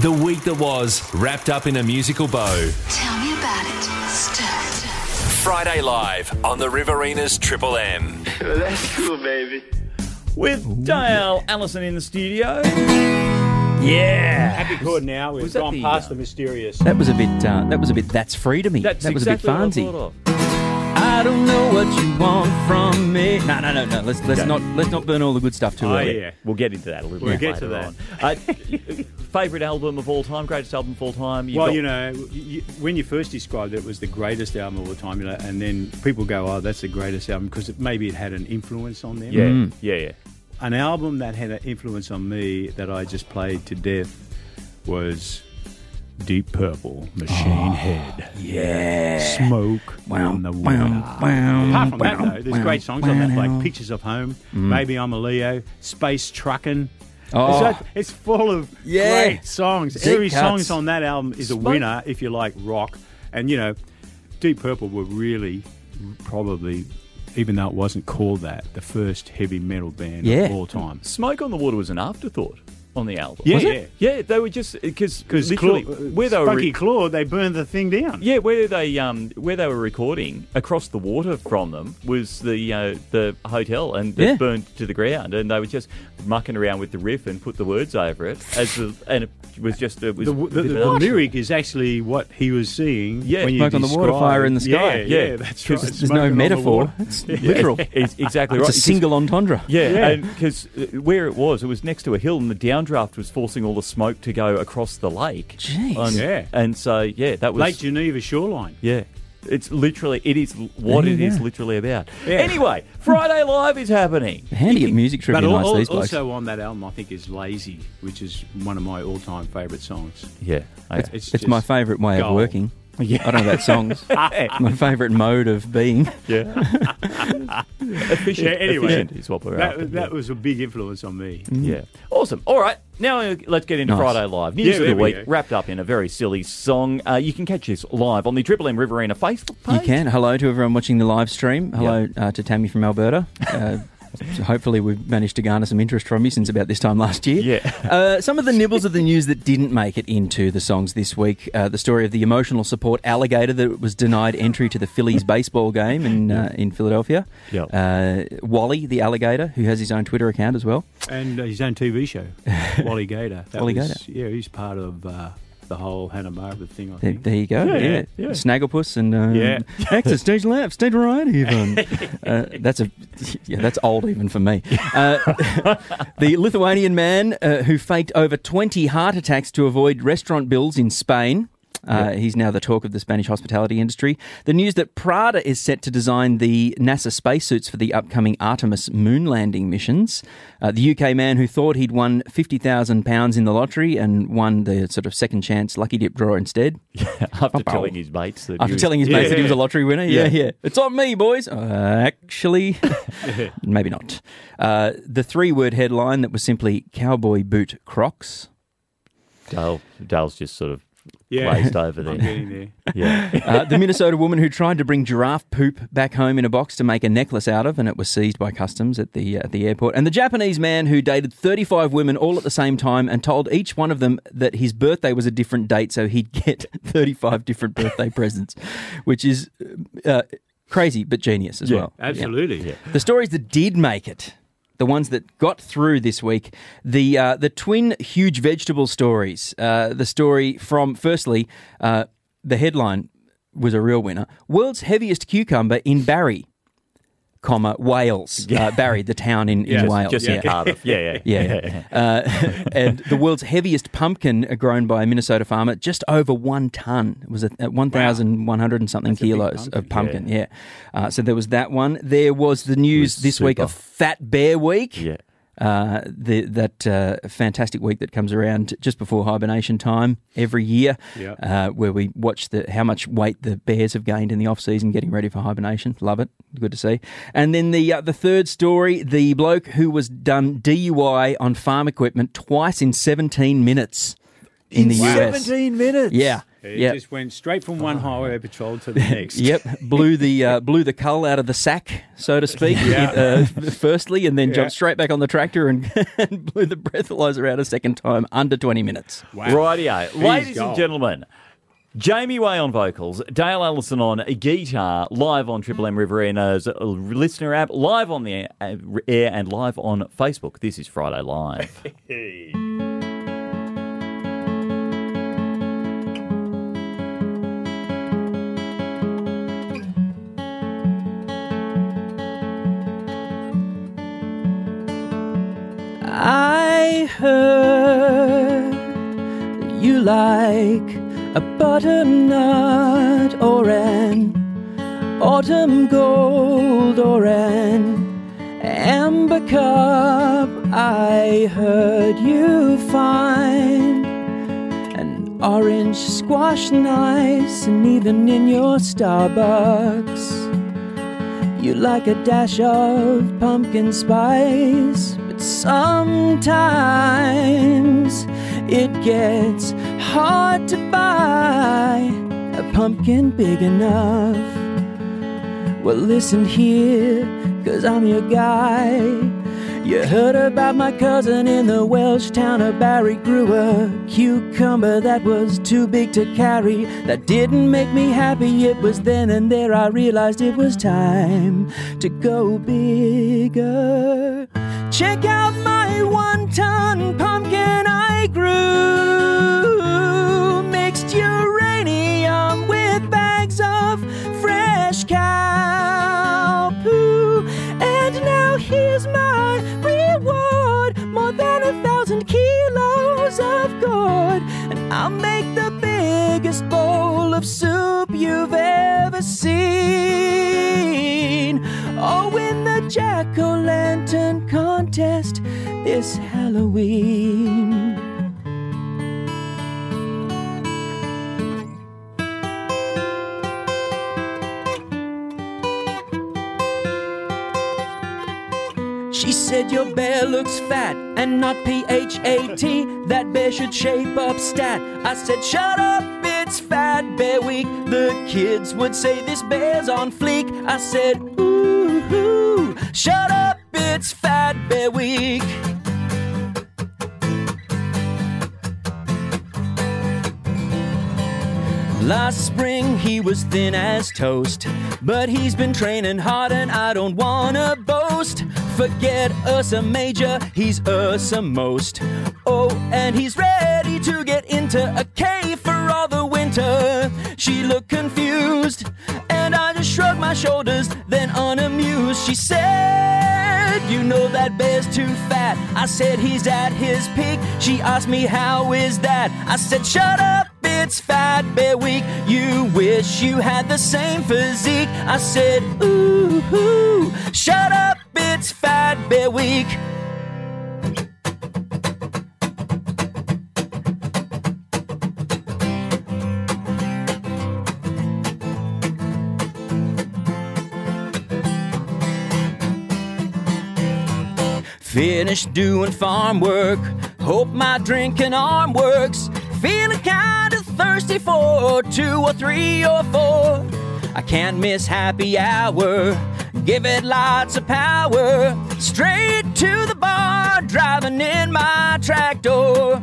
The week that was wrapped up in a musical bow. Tell me about it. Stir. Friday Live on the Riverinas Triple M. That's cool, baby. with Dale Allison in the studio. Yeah. Happy good now. We've Was gone the, past uh, the mysterious. That was a bit. Uh, that was a bit. That's free to me. That's that was exactly a bit what I fancy. Thought of. I don't know what you want from me. No, no, no, no. Let's let's not let's not burn all the good stuff too Oh, early. yeah. We'll get into that a little bit. We'll bit get to that. on. Uh, favorite album of all time, greatest album of all time. You've well, got- you know, you, when you first described it, it was the greatest album of all time, you know, and then people go, "Oh, that's the greatest album," because it, maybe it had an influence on them. yeah, Mm. yeah, yeah. An album that had an influence on me that I just played to death was Deep Purple, Machine ah, Head, Yeah. Smoke Wow, on the wow, Water. wow, Apart from that, though, there's wow, great songs on that, like Pictures of Home, mm. Maybe I'm a Leo, Space Truckin'. Oh. It's, it's full of Yeah. great songs. Deep Every cuts. song on that album is a winner if you like rock. And, you know, Deep Purple were really, probably, even though it wasn't called that, the first heavy metal band Yeah. of all time. Smoke on the Water was an afterthought on the album. Yeah, Was yeah. it? yeah. They were just because Because literally where they were. Spunky re- Claw, they burned the thing down. yeah, where they um where they were recording across the water from them was the uh, the hotel and Yeah. it burned to the ground and they were just mucking around with the riff and put the words over it as the, and it was just it was The, the, the, the lyric is actually what he was seeing. Yeah. when you Smoke on the water, fire in the sky. Yeah, yeah, Yeah. that's right. There's no Smoking the metaphor. It's literal. It's exactly It's right. a single entendre. Yeah, Yeah. because where it was, it was next to a hill, and the downdraft was forcing all the smoke to go across the lake. Jeez. And, Yeah. and so yeah, that was Lake Geneva shoreline. yeah. It's literally it is what There it you is literally about. Yeah. Anyway, Friday Live is happening. Handy at music trivia But nights al- these blokes. also on that album, I think is "Lazy," which is one of my all-time favourite songs. Yeah, okay. It's, It's my favourite way of working. Yeah. I don't know about songs. my favourite mode of being. yeah. efficient. Yeah, anyway. efficient is what we're after. That, that was a big influence on me. Yeah. Awesome. All right. Now uh, let's get into Nice. Friday Live. News Yeah, of there the we week, go. wrapped up in a very silly song. Uh, you can catch this live on the Triple M Riverina Facebook page. You can. Hello to everyone watching the live stream. Hello uh, to Tammy from Alberta. Uh, so hopefully, we've managed to garner some interest from you since about this time last year. Yeah. Uh, some of the nibbles of the news that didn't make it into the songs this week. Uh, the story of the emotional support alligator that was denied entry to the Phillies baseball game in uh, in Philadelphia. Yep. Uh, Wally, the alligator, who has his own Twitter account as well. And uh, his own TV show, Wally Gator. That Wally was- Gator. Yeah, he's part of uh, the whole Hanna-Barbera thing. I There, think. there you go. Yeah, Yeah, yeah. Snagglepuss and um, Yeah. exit stage left, stage right. Even uh, that's a yeah, that's old even for me. Uh, the Lithuanian man uh, who faked over twenty heart attacks to avoid restaurant bills in Spain. Uh, He's now the talk of the Spanish hospitality industry. The news that Prada is set to design the NASA spacesuits for the upcoming Artemis moon landing missions. Uh, the UK man who thought he'd won £50,000 in the lottery and won the sort of second chance lucky dip draw instead. After telling his mates that he After was- telling his mates that he was a lottery winner, yeah, Yeah. yeah, it's on me, boys. Uh, actually, maybe not. Uh, the three-word headline that was simply "cowboy boot Crocs." Dale, Dale's just sort of Yeah. glazed over I'm getting there. yeah. Uh, the Minnesota woman who tried to bring giraffe poop back home in a box to make a necklace out of, and it was seized by customs at the at the airport. And the Japanese man who dated 35 women all at the same time and told each one of them that his birthday was a different date, so he'd get 35 different birthday presents, which is uh, crazy but genius as Yeah, well. Yeah. Absolutely. The stories that did make it, the ones that got through this week, the uh, the twin huge vegetable stories. Uh, the story from firstly, uh, the headline was a real winner: world's heaviest cucumber in Barry, comma Wales. Uh, Barry, the town in, in Yes, Wales. Just yeah. in Cardiff. Yeah, yeah. Yeah, yeah. Uh, and the world's heaviest pumpkin uh, grown by a Minnesota farmer, just over one ton. It was at at 1,100 and something That's kilos of pumpkin, pumpkin. Yeah. Uh, so there was that one. There was the news was this week of Fat Bear Week. Yeah. Uh, the, that uh, fantastic week that comes around just before hibernation time every year, Yeah. uh, where we watch the how much weight the bears have gained in the off season, getting ready for hibernation. Love it, good to see. And then the uh, the third story: the bloke who was done DUI on farm equipment twice in 17 minutes in, the US. 17 minutes. Yeah. It Yep. just went straight from one highway patrol to the next. Yep, blew the uh, blew the cull out of the sack, so to speak. Yeah. uh, firstly, and then Yeah. jumped straight back on the tractor and, and blew the breathalyzer out a second time under twenty minutes. Wow. Rightio. Ladies goal. and gentlemen, Jamie Way on vocals, Dale Allison on guitar, live on Triple M Riverina's listener app, live on the uh, air and live on Facebook. This is Friday Live. heard that you like a butternut or an autumn gold or an amber cup. I heard you find an orange squash nice, and even in your Starbucks. You like a dash of pumpkin spice, but sometimes it gets hard to buy a pumpkin big enough. Well, listen here, cause I'm your guy. You heard about my cousin in the Welsh town of Barry grew a cucumber that was too big to carry. That didn't make me happy. It was then and there I realized it was time to go bigger. Check out my one ton pumpkin I grew. Mixed uranium with bags of fresh cow poo. And now here's my reward more than a thousand kilos of gourd. And I'll make the biggest bowl of soup you've ever seen. Oh, jack o' lantern contest this Halloween. She said your bear looks fat and not P H A T. That bear should shape up stat. I said, shut up, it's fat bear week. The kids would say this bear's on fleek. I said, shut up, it's fat bear week. Last spring he was thin as toast, but he's been training hard and I don't wanna boast. Forget Ursa Major, he's Ursa Most. Oh, and he's ready to get into a cave for all the winter. She looked confused, just shrugged my shoulders, then unamused. She said, You know that bear's too fat. I said, He's at his peak. She asked me, How is that? I said, Shut up it's Fat Bear Week. You wish you had the same physique. I said, ooh, ooh, shut up, it's Fat Bear Week. Finished doing farm work. Hope my drinking arm works. Feeling kinda thirsty for two or three or four. I can't miss happy hour. Give it lots of power. Straight to the bar, driving in my tractor.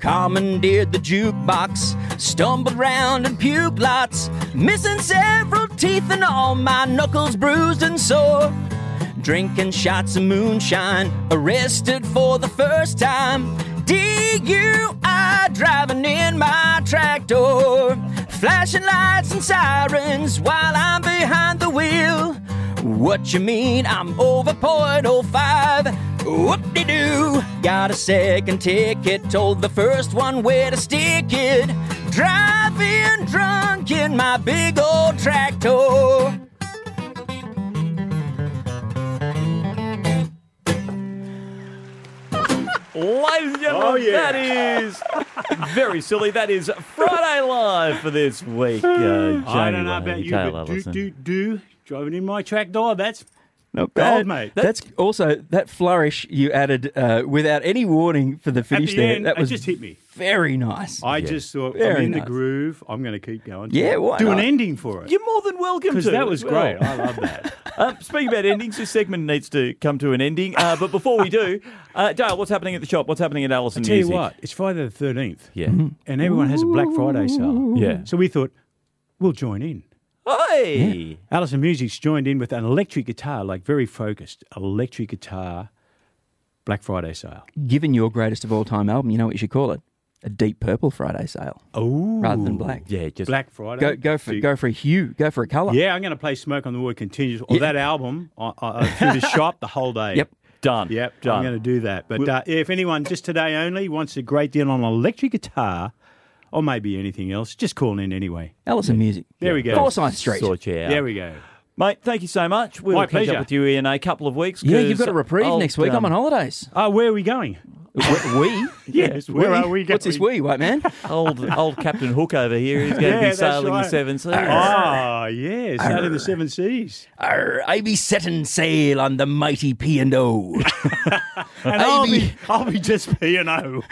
Commandeered the jukebox, stumbled round and puked lots. Missing several teeth and all my knuckles bruised and sore. Drinking shots of moonshine, arrested for the first time. DUI driving in my tractor. Flashing lights and sirens while I'm behind the wheel. What you mean I'm over point oh five? Whoop de doo. Got a second ticket, told the first one where to stick it. Driving drunk in my big old tractor. Ladies and gentlemen, Oh, yeah. that is very silly. That is Friday Live for this week. Uh, Jamie I don't know about you, Dale but do, do, do, driving in my tractor, that's Not Gold, mate. That's also that flourish you added uh, without any warning for the at finish the there. end, that was it just hit me. Very nice. I just thought Very I'm in the groove. I'm going to keep going. Yeah, why do an not? ending for it You're more than welcome to. because that was as well. great. I love that. Um, speaking about endings, this segment needs to come to an ending. Uh, but before we do, uh, Dale, what's happening at the shop? What's happening at Allison Tell you Music? what, it's Friday the thirteenth, Yeah. and everyone has a Black Friday sale. Yeah. So we thought we'll join in. Hey. Allison Music's joined in with an electric guitar, like very focused electric guitar Black Friday sale. Given your greatest of all time album, you know what you should call it? A Deep Purple Friday sale. Oh, Rather than black. Yeah, just Black Friday. Go go for So you- go for a hue. Go for a colour. Yeah, I'm going to play "Smoke on the Water" continues or Yeah. that album uh, uh, through the shop the whole day. Yep. done. Yep, done. I'm going to do that. But uh, if anyone just today only wants a great deal on an electric guitar, or maybe anything else, just call in anyway. Allison Music. There we go. Forsyth Street. Sort you out. There we go. Mate, thank you so much. We'll My catch pleasure. up with you in a couple of weeks. yeah, you've got a reprieve I'll, next week. I'm um, on holidays. Uh, where are we going? We? we? Yes, where are we going? What's this we, white man? Old old Captain Hook over here is going to Yeah, be sailing right. the seven seas. Ah, yes, out in the seven seas. Arr, I be setting sail on the mighty P and O. And I I'll be- be, I'll be just P and O.